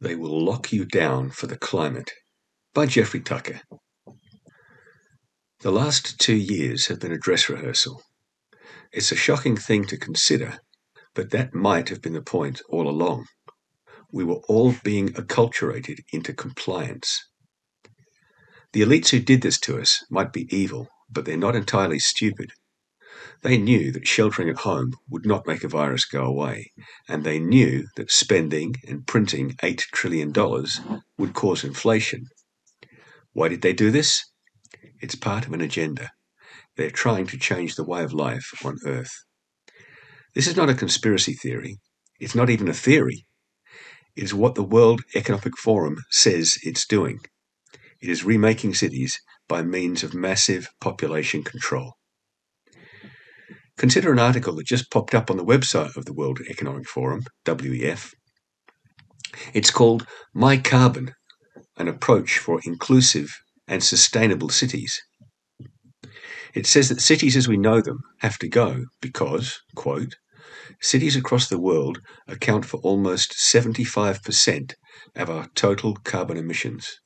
They Will Lock You Down for the Climate by Jeffrey Tucker. The last two years have been a dress rehearsal. It's a shocking thing to consider, but that might have been the point all along. We were all being acculturated into compliance. The elites who did this to us might be evil, but they're not entirely stupid. They knew that sheltering at home would not make a virus go away, and they knew that spending and printing $8 trillion would cause inflation. Why did they do this? It's part of an agenda. They're trying to change the way of life on Earth. This is not a conspiracy theory. It's not even a theory. It is what the World Economic Forum says it's doing. It is remaking cities by means of massive population control. Consider an article that just popped up on the website of the World Economic Forum, WEF. It's called My Carbon An Approach for Inclusive and Sustainable Cities. It says that cities as we know them have to go because, quote, cities across the world account for almost 75% of our total carbon emissions.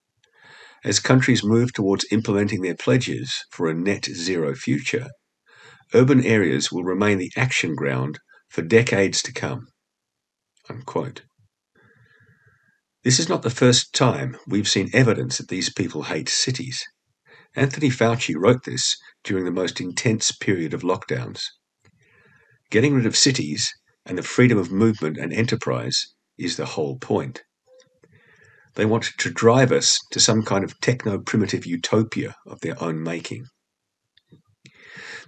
As countries move towards implementing their pledges for a net zero future, urban areas will remain the action ground for decades to come. Unquote. This is not the first time we've seen evidence that these people hate cities. Anthony Fauci wrote this during the most intense period of lockdowns. Getting rid of cities and the freedom of movement and enterprise is the whole point. They want to drive us to some kind of techno primitive utopia of their own making.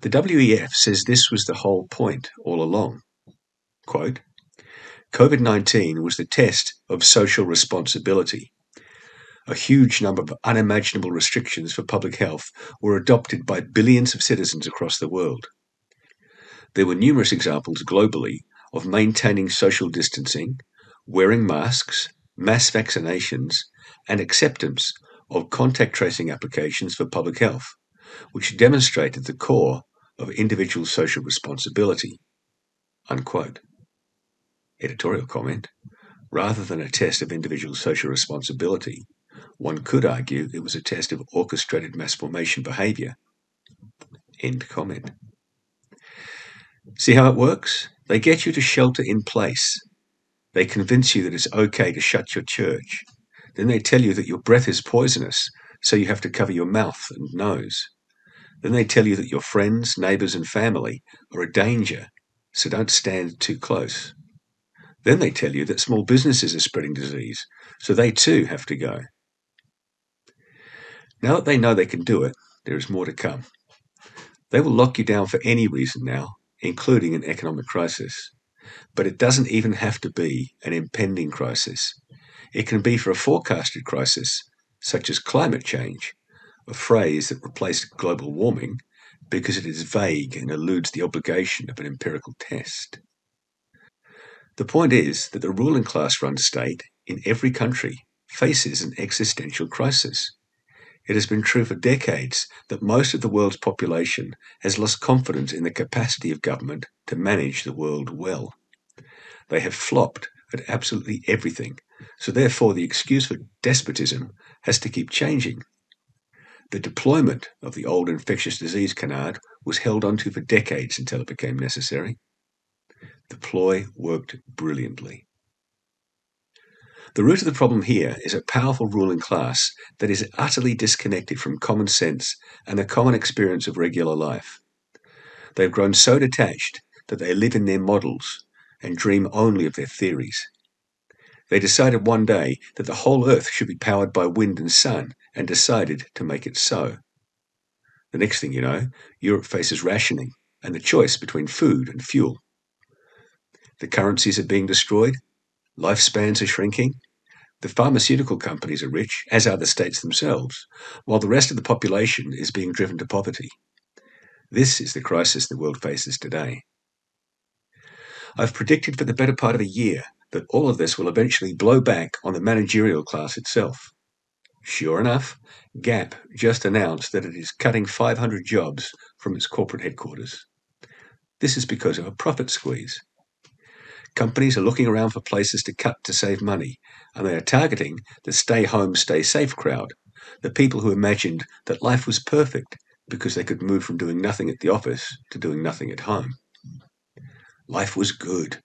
The WEF says this was the whole point all along. Quote, COVID 19 was the test of social responsibility. A huge number of unimaginable restrictions for public health were adopted by billions of citizens across the world. There were numerous examples globally of maintaining social distancing, wearing masks, mass vaccinations, and acceptance of contact tracing applications for public health, which demonstrated the core of individual social responsibility. Unquote. Editorial comment Rather than a test of individual social responsibility, one could argue it was a test of orchestrated mass formation behavior. End comment. See how it works? They get you to shelter in place. They convince you that it's okay to shut your church. Then they tell you that your breath is poisonous, so you have to cover your mouth and nose. Then they tell you that your friends, neighbors, and family are a danger, so don't stand too close. Then they tell you that small businesses are spreading disease, so they too have to go. Now that they know they can do it, there is more to come. They will lock you down for any reason now, including an economic crisis. But it doesn't even have to be an impending crisis. It can be for a forecasted crisis, such as climate change, a phrase that replaced global warming because it is vague and eludes the obligation of an empirical test. The point is that the ruling class run state in every country faces an existential crisis. It has been true for decades that most of the world's population has lost confidence in the capacity of government to manage the world well. They have flopped at absolutely everything, so therefore the excuse for despotism has to keep changing the deployment of the old infectious disease canard was held onto for decades until it became necessary. The ploy worked brilliantly. The root of the problem here is a powerful ruling class that is utterly disconnected from common sense and the common experience of regular life. They've grown so detached that they live in their models and dream only of their theories. They decided one day that the whole earth should be powered by wind and sun and decided to make it so. The next thing you know, Europe faces rationing and the choice between food and fuel. The currencies are being destroyed, lifespans are shrinking, the pharmaceutical companies are rich, as are the states themselves, while the rest of the population is being driven to poverty. This is the crisis the world faces today. I've predicted for the better part of a year that all of this will eventually blow back on the managerial class itself. Sure enough, Gap just announced that it is cutting 500 jobs from its corporate headquarters. This is because of a profit squeeze. Companies are looking around for places to cut to save money, and they are targeting the stay home, stay safe crowd, the people who imagined that life was perfect because they could move from doing nothing at the office to doing nothing at home. Life was good.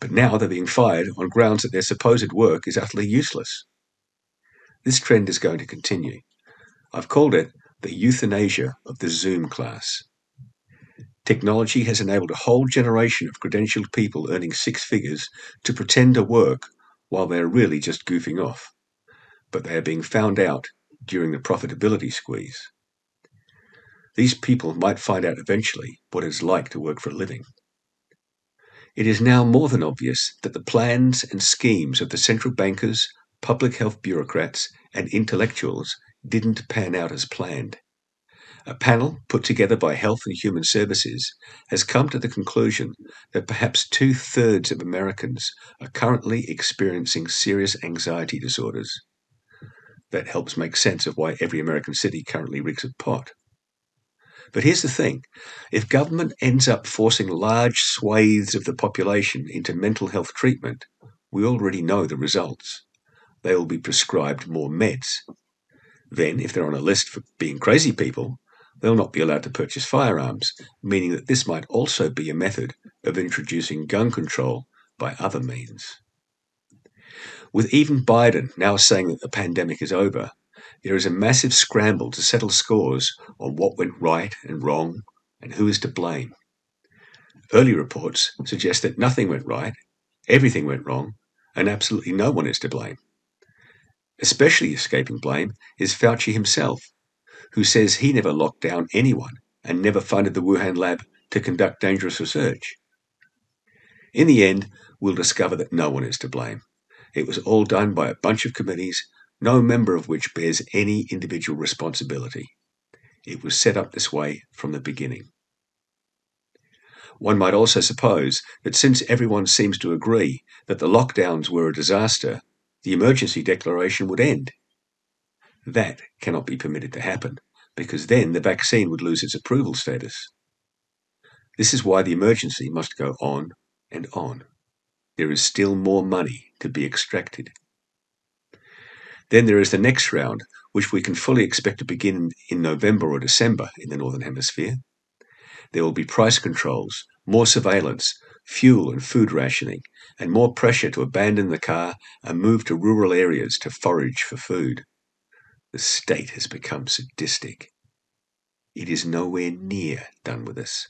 But now they're being fired on grounds that their supposed work is utterly useless. This trend is going to continue. I've called it the euthanasia of the Zoom class. Technology has enabled a whole generation of credentialed people earning six figures to pretend to work while they are really just goofing off. But they are being found out during the profitability squeeze. These people might find out eventually what it's like to work for a living. It is now more than obvious that the plans and schemes of the central bankers, public health bureaucrats, and intellectuals didn't pan out as planned. A panel put together by Health and Human Services has come to the conclusion that perhaps two thirds of Americans are currently experiencing serious anxiety disorders. That helps make sense of why every American city currently reeks of pot. But here's the thing if government ends up forcing large swathes of the population into mental health treatment, we already know the results. They will be prescribed more meds. Then, if they're on a list for being crazy people, they'll not be allowed to purchase firearms, meaning that this might also be a method of introducing gun control by other means. With even Biden now saying that the pandemic is over, there is a massive scramble to settle scores on what went right and wrong and who is to blame. Early reports suggest that nothing went right, everything went wrong, and absolutely no one is to blame. Especially escaping blame is Fauci himself, who says he never locked down anyone and never funded the Wuhan lab to conduct dangerous research. In the end, we'll discover that no one is to blame. It was all done by a bunch of committees no member of which bears any individual responsibility. It was set up this way from the beginning. One might also suppose that since everyone seems to agree that the lockdowns were a disaster, the emergency declaration would end. That cannot be permitted to happen, because then the vaccine would lose its approval status. This is why the emergency must go on and on. There is still more money to be extracted. Then there is the next round, which we can fully expect to begin in November or December in the Northern Hemisphere. There will be price controls, more surveillance, fuel and food rationing, and more pressure to abandon the car and move to rural areas to forage for food. The state has become sadistic. It is nowhere near done with us.